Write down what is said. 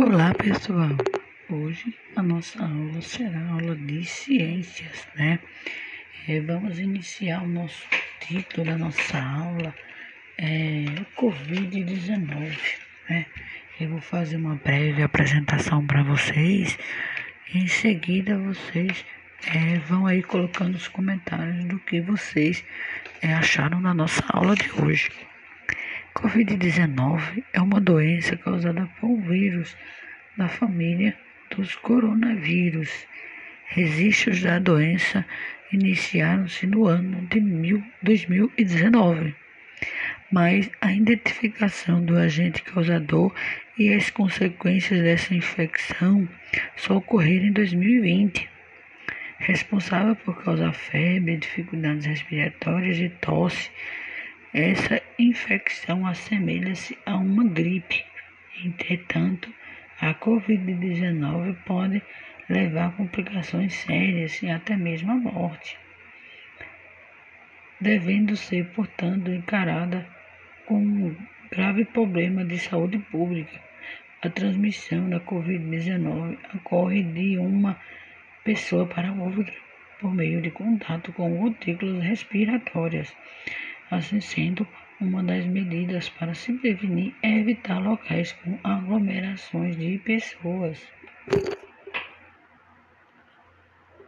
Olá pessoal, hoje a nossa aula será aula de ciências, né? É, vamos iniciar o nosso título da nossa aula, é Covid-19, né? Eu vou fazer uma breve apresentação para vocês em seguida vocês é, vão aí colocando os comentários do que vocês é, acharam da nossa aula de hoje. Covid-19 é uma doença causada por um vírus da família dos coronavírus. Registros da doença iniciaram-se no ano de 2019, mas a identificação do agente causador e as consequências dessa infecção só ocorreram em 2020. Responsável por causar febre, dificuldades respiratórias e tosse, essa infecção assemelha-se a uma gripe. Entretanto, a Covid-19 pode levar a complicações sérias e até mesmo a morte, devendo ser, portanto, encarada como um grave problema de saúde pública. A transmissão da Covid-19 ocorre de uma pessoa para outra por meio de contato com gotículas respiratórias. Assim sendo, uma das medidas para se prevenir é evitar locais com aglomerações de pessoas.